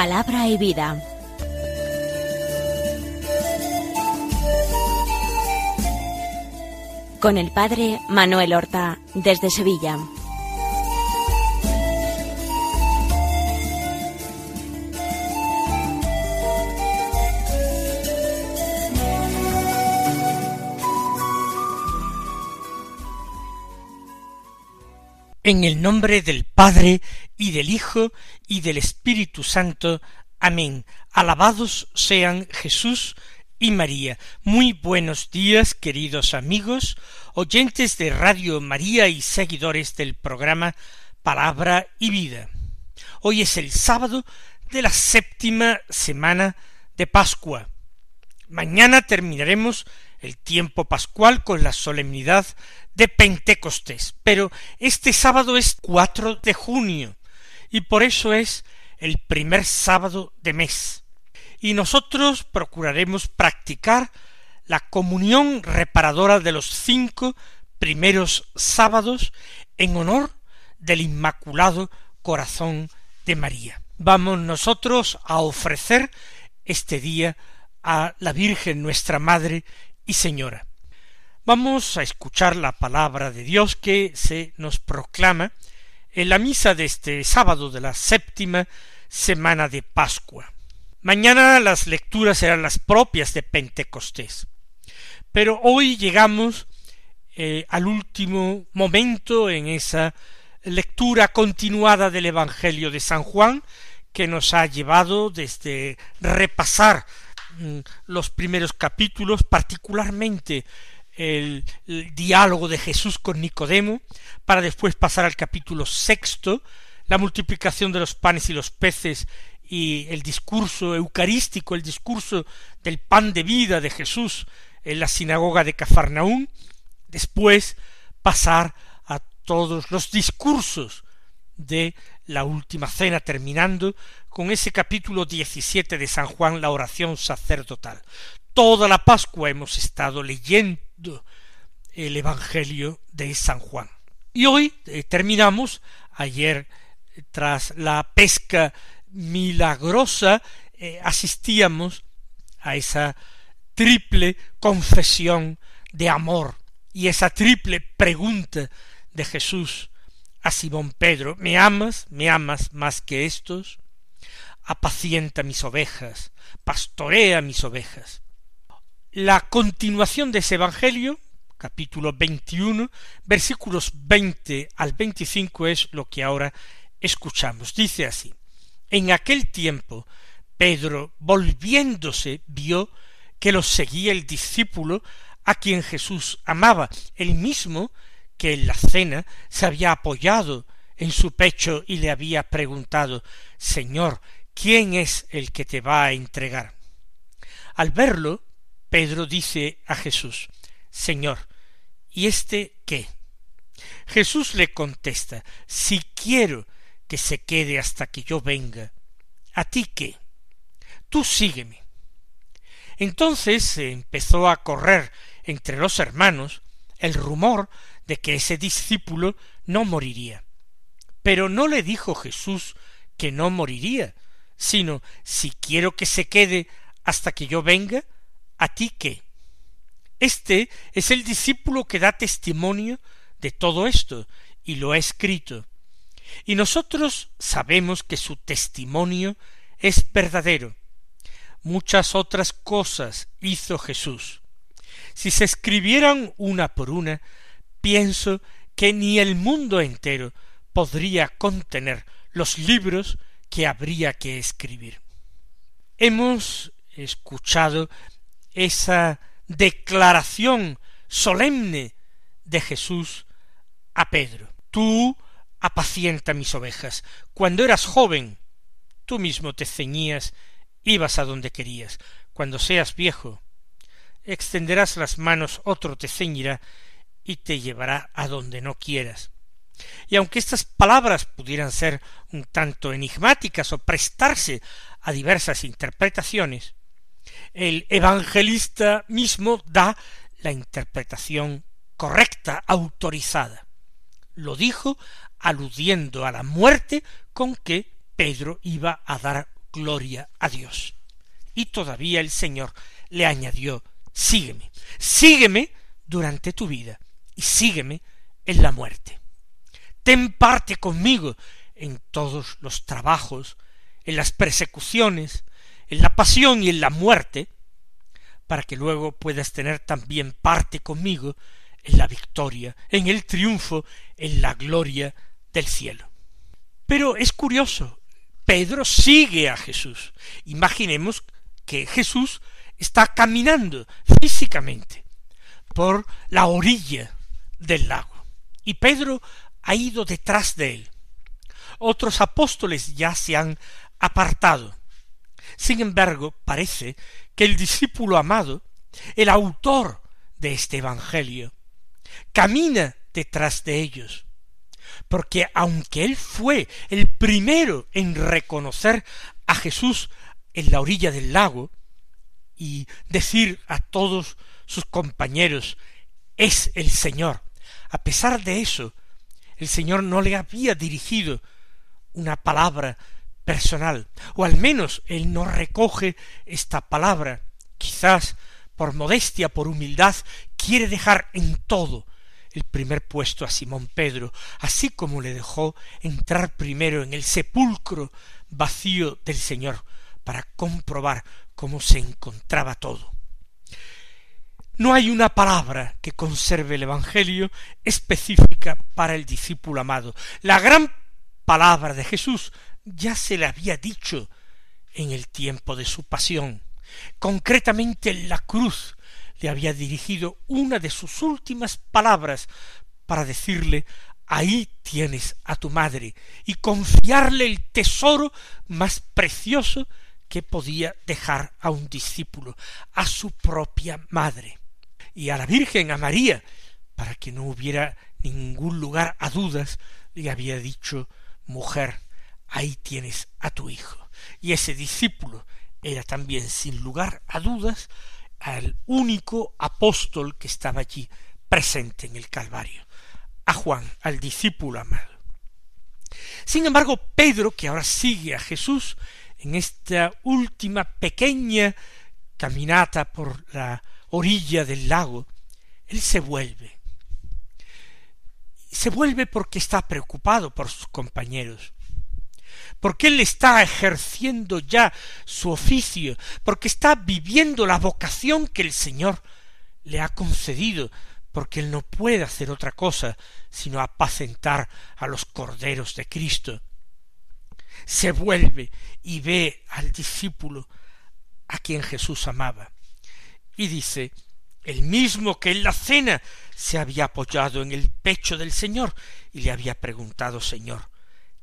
Palabra y vida. Con el padre Manuel Horta desde Sevilla. En el nombre del Padre y del Hijo y del Espíritu Santo. Amén. Alabados sean Jesús y María. Muy buenos días, queridos amigos, oyentes de Radio María y seguidores del programa Palabra y Vida. Hoy es el sábado de la séptima semana de Pascua. Mañana terminaremos el tiempo pascual con la solemnidad de Pentecostés. Pero este sábado es 4 de junio y por eso es el primer sábado de mes. Y nosotros procuraremos practicar la comunión reparadora de los cinco primeros sábados en honor del Inmaculado Corazón de María. Vamos nosotros a ofrecer este día a la Virgen nuestra Madre y Señora. Vamos a escuchar la palabra de Dios que se nos proclama en la misa de este sábado de la séptima semana de Pascua. Mañana las lecturas serán las propias de Pentecostés. Pero hoy llegamos eh, al último momento en esa lectura continuada del Evangelio de San Juan, que nos ha llevado desde repasar mm, los primeros capítulos, particularmente el, diálogo de Jesús con Nicodemo, para después pasar al capítulo sexto, la multiplicación de los panes y los peces y el discurso eucarístico, el discurso del pan de vida de Jesús en la sinagoga de Cafarnaún, después pasar a todos los discursos de la última cena, terminando con ese capítulo diecisiete de San Juan, la oración sacerdotal. Toda la Pascua hemos estado leyendo el Evangelio de San Juan. Y hoy eh, terminamos, ayer tras la pesca milagrosa, eh, asistíamos a esa triple confesión de amor y esa triple pregunta de Jesús a Simón Pedro, ¿me amas? ¿Me amas más que estos? Apacienta mis ovejas, pastorea mis ovejas. La continuación de ese Evangelio, capítulo 21, versículos 20 al 25 es lo que ahora escuchamos. Dice así, en aquel tiempo Pedro, volviéndose, vio que lo seguía el discípulo a quien Jesús amaba, el mismo que en la cena se había apoyado en su pecho y le había preguntado Señor, ¿quién es el que te va a entregar? Al verlo, Pedro dice a Jesús, Señor, ¿y este qué? Jesús le contesta, si quiero que se quede hasta que yo venga, ¿a ti qué? Tú sígueme. Entonces se empezó a correr entre los hermanos el rumor de que ese discípulo no moriría. Pero no le dijo Jesús que no moriría, sino si quiero que se quede hasta que yo venga, ¿A ti qué? Este es el discípulo que da testimonio de todo esto y lo ha escrito. Y nosotros sabemos que su testimonio es verdadero. Muchas otras cosas hizo Jesús. Si se escribieran una por una, pienso que ni el mundo entero podría contener los libros que habría que escribir. Hemos escuchado esa declaración solemne de Jesús a Pedro. Tú apacienta mis ovejas. Cuando eras joven, tú mismo te ceñías, ibas a donde querías. Cuando seas viejo, extenderás las manos, otro te ceñirá y te llevará a donde no quieras. Y aunque estas palabras pudieran ser un tanto enigmáticas o prestarse a diversas interpretaciones, el evangelista mismo da la interpretación correcta, autorizada. Lo dijo aludiendo a la muerte con que Pedro iba a dar gloria a Dios. Y todavía el Señor le añadió, sígueme, sígueme durante tu vida y sígueme en la muerte. Ten parte conmigo en todos los trabajos, en las persecuciones, en la pasión y en la muerte, para que luego puedas tener también parte conmigo en la victoria, en el triunfo, en la gloria del cielo. Pero es curioso, Pedro sigue a Jesús. Imaginemos que Jesús está caminando físicamente por la orilla del lago y Pedro ha ido detrás de él. Otros apóstoles ya se han apartado. Sin embargo, parece que el discípulo amado, el autor de este Evangelio, camina detrás de ellos, porque aunque él fue el primero en reconocer a Jesús en la orilla del lago y decir a todos sus compañeros es el Señor, a pesar de eso, el Señor no le había dirigido una palabra personal, o al menos él no recoge esta palabra, quizás por modestia, por humildad, quiere dejar en todo el primer puesto a Simón Pedro, así como le dejó entrar primero en el sepulcro vacío del Señor, para comprobar cómo se encontraba todo. No hay una palabra que conserve el Evangelio específica para el discípulo amado. La gran palabra de Jesús ya se le había dicho en el tiempo de su pasión. Concretamente en la cruz le había dirigido una de sus últimas palabras para decirle ahí tienes a tu madre y confiarle el tesoro más precioso que podía dejar a un discípulo, a su propia madre y a la Virgen, a María, para que no hubiera ningún lugar a dudas, le había dicho mujer, ahí tienes a tu hijo. Y ese discípulo era también, sin lugar a dudas, al único apóstol que estaba allí presente en el Calvario, a Juan, al discípulo amado. Sin embargo, Pedro, que ahora sigue a Jesús en esta última pequeña caminata por la orilla del lago, él se vuelve. Se vuelve porque está preocupado por sus compañeros, porque él está ejerciendo ya su oficio, porque está viviendo la vocación que el Señor le ha concedido, porque él no puede hacer otra cosa sino apacentar a los corderos de Cristo. Se vuelve y ve al discípulo a quien Jesús amaba y dice el mismo que en la cena se había apoyado en el pecho del Señor y le había preguntado Señor,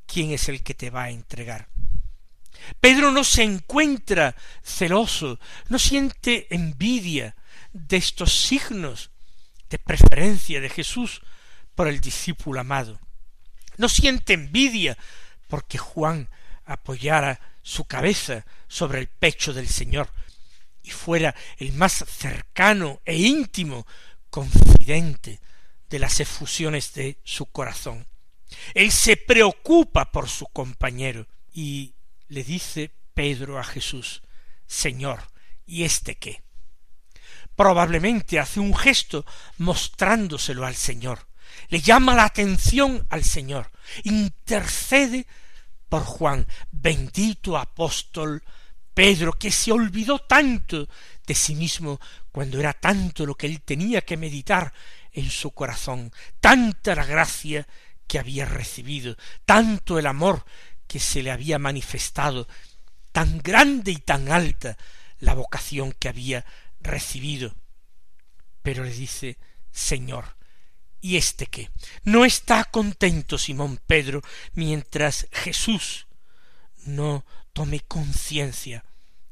¿quién es el que te va a entregar? Pedro no se encuentra celoso, no siente envidia de estos signos de preferencia de Jesús por el discípulo amado. No siente envidia porque Juan apoyara su cabeza sobre el pecho del Señor, y fuera el más cercano e íntimo confidente de las efusiones de su corazón. Él se preocupa por su compañero y le dice Pedro a Jesús, Señor, ¿y este qué? Probablemente hace un gesto mostrándoselo al Señor, le llama la atención al Señor, intercede por Juan, bendito apóstol Pedro, que se olvidó tanto de sí mismo cuando era tanto lo que él tenía que meditar en su corazón, tanta la gracia que había recibido, tanto el amor que se le había manifestado, tan grande y tan alta la vocación que había recibido. Pero le dice, Señor, ¿y este qué? No está contento Simón Pedro mientras Jesús no tome conciencia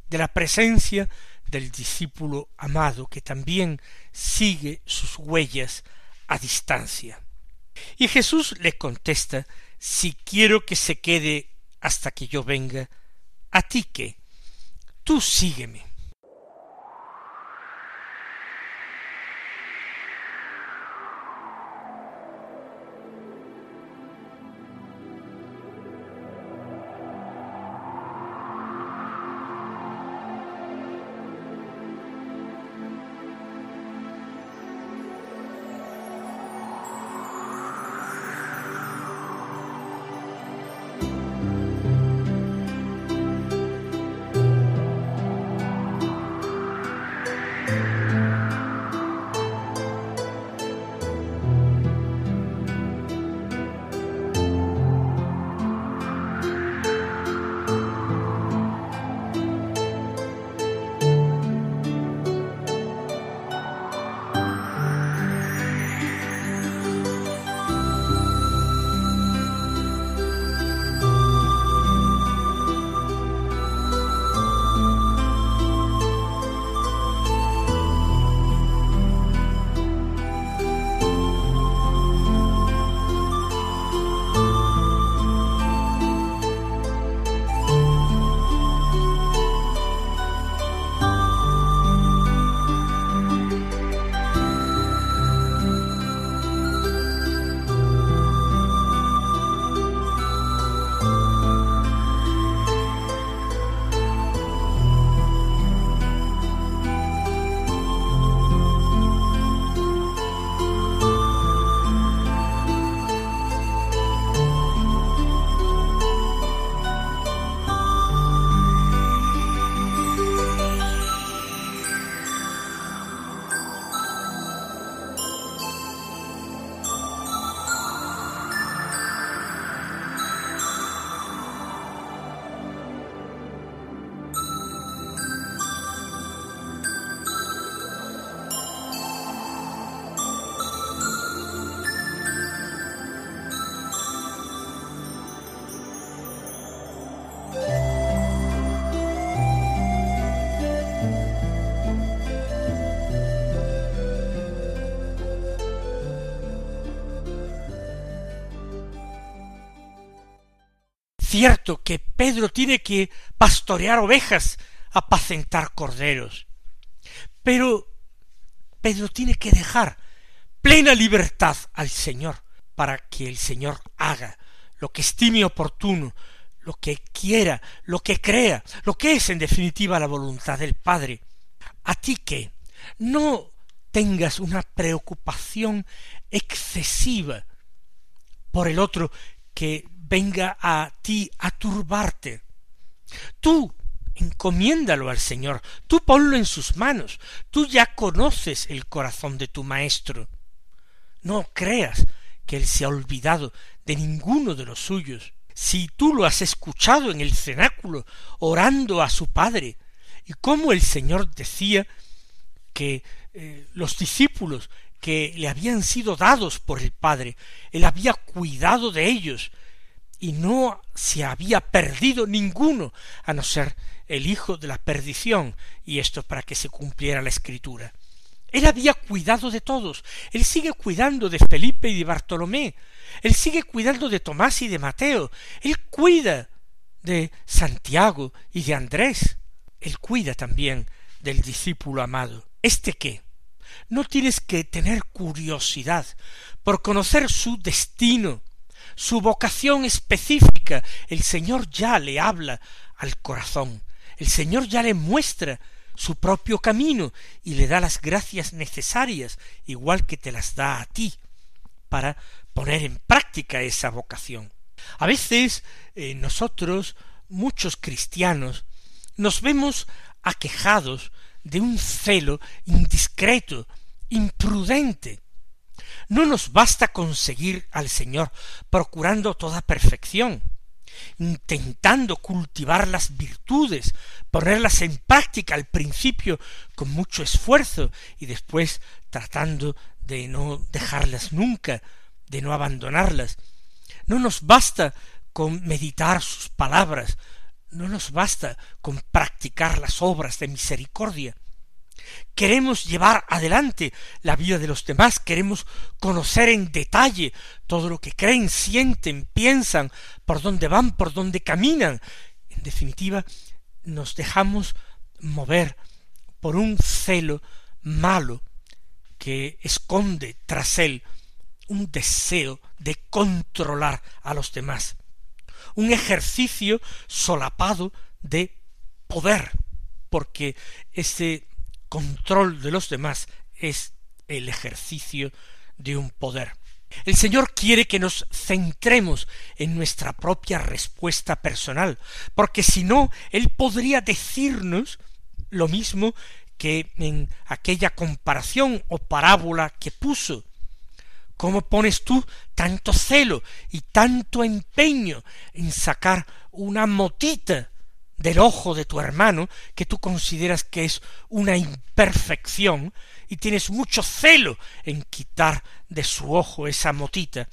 de la presencia del discípulo amado que también sigue sus huellas a distancia. Y Jesús le contesta si quiero que se quede hasta que yo venga, a ti que, tú sígueme. Cierto que Pedro tiene que pastorear ovejas, apacentar corderos. Pero Pedro tiene que dejar plena libertad al Señor para que el Señor haga lo que estime oportuno, lo que quiera, lo que crea, lo que es en definitiva la voluntad del Padre. A ti que no tengas una preocupación excesiva por el otro que venga a ti a turbarte. Tú encomiéndalo al Señor, tú ponlo en sus manos, tú ya conoces el corazón de tu Maestro. No creas que Él se ha olvidado de ninguno de los suyos. Si tú lo has escuchado en el cenáculo, orando a su Padre, y cómo el Señor decía que eh, los discípulos que le habían sido dados por el Padre, Él había cuidado de ellos, y no se había perdido ninguno, a no ser el hijo de la perdición, y esto para que se cumpliera la escritura. Él había cuidado de todos, él sigue cuidando de Felipe y de Bartolomé, él sigue cuidando de Tomás y de Mateo, él cuida de Santiago y de Andrés, él cuida también del discípulo amado. ¿Este qué? No tienes que tener curiosidad por conocer su destino, su vocación específica. El Señor ya le habla al corazón. El Señor ya le muestra su propio camino y le da las gracias necesarias, igual que te las da a ti, para poner en práctica esa vocación. A veces eh, nosotros, muchos cristianos, nos vemos aquejados de un celo indiscreto, imprudente, no nos basta conseguir al Señor procurando toda perfección, intentando cultivar las virtudes, ponerlas en práctica al principio con mucho esfuerzo y después tratando de no dejarlas nunca, de no abandonarlas. No nos basta con meditar sus palabras, no nos basta con practicar las obras de misericordia. Queremos llevar adelante la vida de los demás, queremos conocer en detalle todo lo que creen, sienten, piensan, por dónde van, por dónde caminan. En definitiva, nos dejamos mover por un celo malo que esconde tras él un deseo de controlar a los demás, un ejercicio solapado de poder, porque ese control de los demás es el ejercicio de un poder. El Señor quiere que nos centremos en nuestra propia respuesta personal, porque si no, Él podría decirnos lo mismo que en aquella comparación o parábola que puso. ¿Cómo pones tú tanto celo y tanto empeño en sacar una motita del ojo de tu hermano que tú consideras que es una imperfección y tienes mucho celo en quitar de su ojo esa motita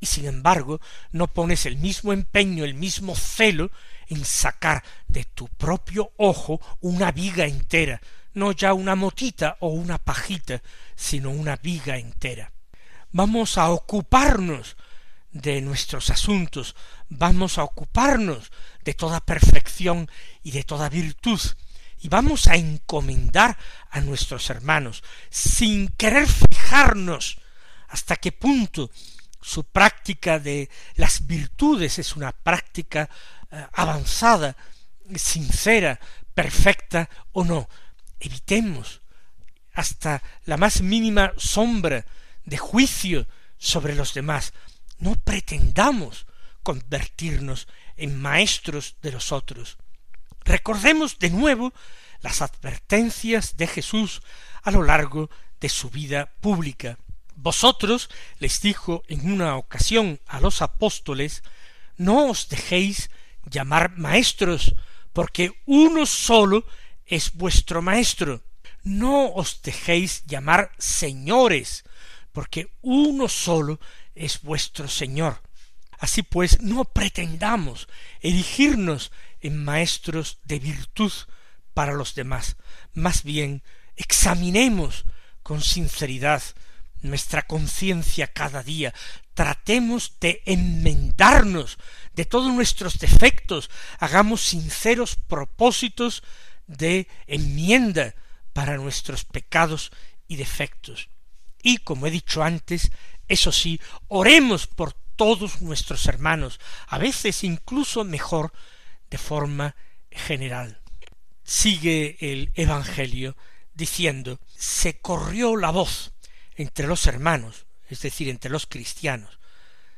y sin embargo no pones el mismo empeño, el mismo celo en sacar de tu propio ojo una viga entera, no ya una motita o una pajita, sino una viga entera. Vamos a ocuparnos de nuestros asuntos, vamos a ocuparnos de toda perfección y de toda virtud, y vamos a encomendar a nuestros hermanos, sin querer fijarnos hasta qué punto su práctica de las virtudes es una práctica eh, avanzada, sincera, perfecta o no. Evitemos hasta la más mínima sombra de juicio sobre los demás. No pretendamos convertirnos en maestros de los otros. Recordemos de nuevo las advertencias de Jesús a lo largo de su vida pública. Vosotros, les dijo en una ocasión a los apóstoles, no os dejéis llamar maestros, porque uno solo es vuestro maestro. No os dejéis llamar señores, porque uno solo es vuestro Señor. Así pues, no pretendamos erigirnos en maestros de virtud para los demás. Más bien, examinemos con sinceridad nuestra conciencia cada día, tratemos de enmendarnos de todos nuestros defectos, hagamos sinceros propósitos de enmienda para nuestros pecados y defectos. Y como he dicho antes, eso sí, oremos por todos nuestros hermanos, a veces incluso mejor de forma general. Sigue el Evangelio diciendo, se corrió la voz entre los hermanos, es decir, entre los cristianos,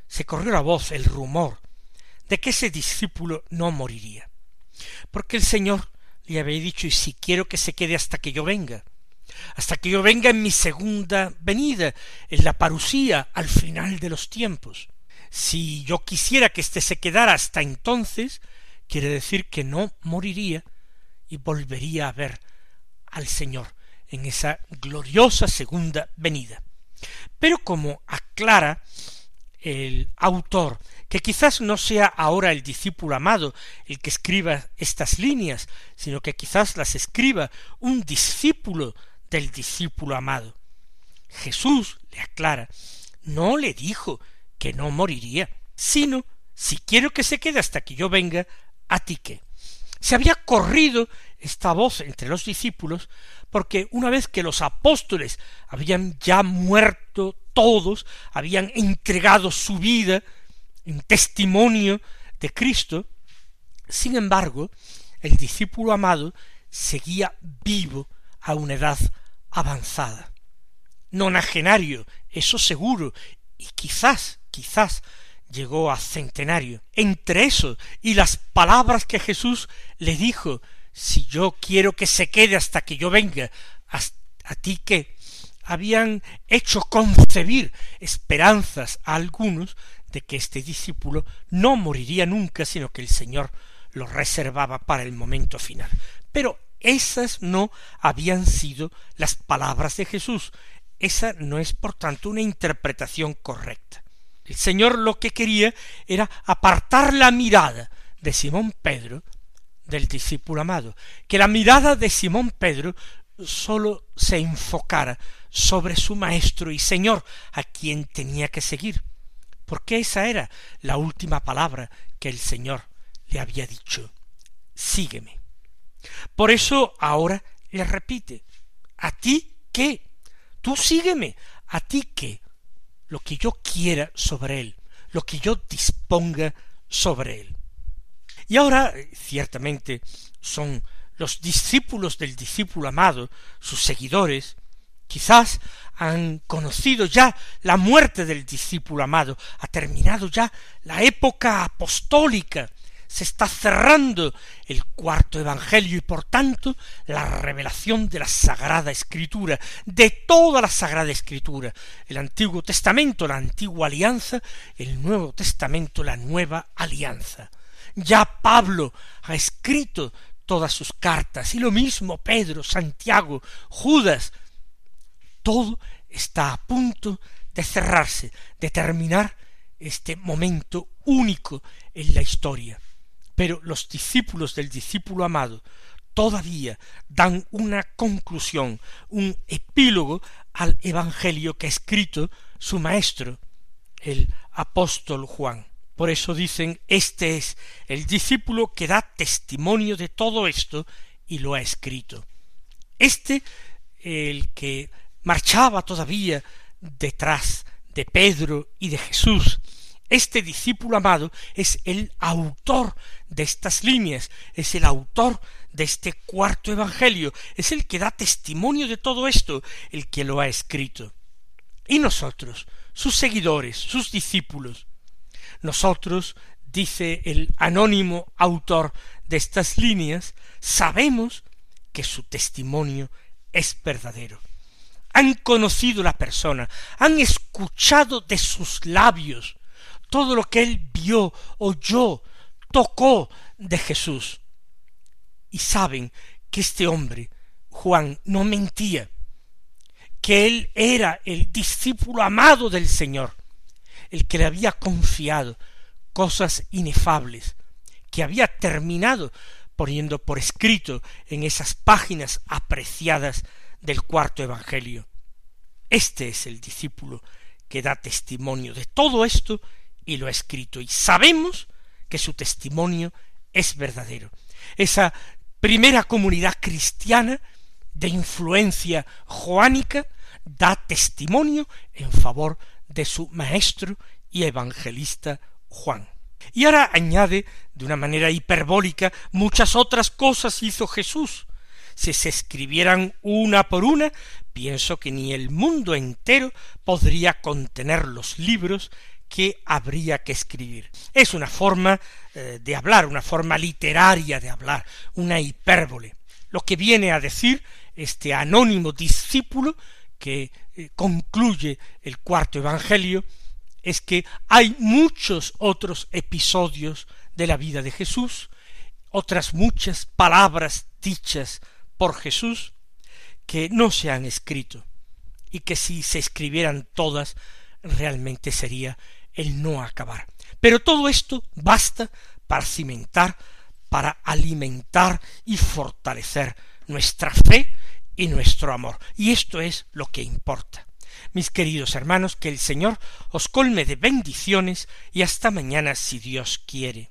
se corrió la voz, el rumor, de que ese discípulo no moriría. Porque el Señor le había dicho, y si quiero que se quede hasta que yo venga, hasta que yo venga en mi segunda venida, en la parusía, al final de los tiempos. Si yo quisiera que éste se quedara hasta entonces, quiere decir que no moriría y volvería a ver al Señor en esa gloriosa segunda venida. Pero como aclara el autor, que quizás no sea ahora el discípulo amado el que escriba estas líneas, sino que quizás las escriba un discípulo del discípulo amado. Jesús le aclara, no le dijo que no moriría, sino si quiero que se quede hasta que yo venga, a ti qué. Se había corrido esta voz entre los discípulos porque una vez que los apóstoles habían ya muerto todos, habían entregado su vida en testimonio de Cristo, sin embargo, el discípulo amado seguía vivo a una edad avanzada. Nonagenario, eso seguro, y quizás, quizás llegó a centenario. Entre eso y las palabras que Jesús le dijo, si yo quiero que se quede hasta que yo venga, a ti que habían hecho concebir esperanzas a algunos de que este discípulo no moriría nunca, sino que el Señor lo reservaba para el momento final. Pero esas no habían sido las palabras de Jesús. Esa no es, por tanto, una interpretación correcta. El Señor lo que quería era apartar la mirada de Simón Pedro del discípulo amado, que la mirada de Simón Pedro sólo se enfocara sobre su Maestro y Señor, a quien tenía que seguir, porque esa era la última palabra que el Señor le había dicho. Sígueme. Por eso ahora le repite, ¿a ti qué? Tú sígueme, ¿a ti qué? Lo que yo quiera sobre él, lo que yo disponga sobre él. Y ahora, ciertamente, son los discípulos del discípulo amado, sus seguidores, quizás han conocido ya la muerte del discípulo amado, ha terminado ya la época apostólica, se está cerrando el cuarto evangelio y por tanto la revelación de la sagrada escritura, de toda la sagrada escritura, el Antiguo Testamento, la antigua alianza, el Nuevo Testamento, la nueva alianza. Ya Pablo ha escrito todas sus cartas y lo mismo Pedro, Santiago, Judas, todo está a punto de cerrarse, de terminar este momento único en la historia pero los discípulos del discípulo amado todavía dan una conclusión, un epílogo al Evangelio que ha escrito su maestro, el apóstol Juan. Por eso dicen, este es el discípulo que da testimonio de todo esto y lo ha escrito. Este, el que marchaba todavía detrás de Pedro y de Jesús, este discípulo amado es el autor de estas líneas, es el autor de este cuarto Evangelio, es el que da testimonio de todo esto, el que lo ha escrito. Y nosotros, sus seguidores, sus discípulos, nosotros, dice el anónimo autor de estas líneas, sabemos que su testimonio es verdadero. Han conocido la persona, han escuchado de sus labios todo lo que él vio, oyó, tocó de Jesús. Y saben que este hombre, Juan, no mentía, que él era el discípulo amado del Señor, el que le había confiado cosas inefables, que había terminado poniendo por escrito en esas páginas apreciadas del cuarto Evangelio. Este es el discípulo que da testimonio de todo esto y lo ha escrito. Y sabemos que su testimonio es verdadero. Esa primera comunidad cristiana de influencia joánica da testimonio en favor de su maestro y evangelista Juan. Y ahora añade de una manera hiperbólica muchas otras cosas hizo Jesús. Si se escribieran una por una, pienso que ni el mundo entero podría contener los libros que habría que escribir. Es una forma eh, de hablar, una forma literaria de hablar, una hipérbole. Lo que viene a decir este anónimo discípulo que eh, concluye el cuarto Evangelio es que hay muchos otros episodios de la vida de Jesús, otras muchas palabras dichas por Jesús que no se han escrito y que si se escribieran todas realmente sería el no acabar. Pero todo esto basta para cimentar, para alimentar y fortalecer nuestra fe y nuestro amor. Y esto es lo que importa. Mis queridos hermanos, que el Señor os colme de bendiciones y hasta mañana si Dios quiere.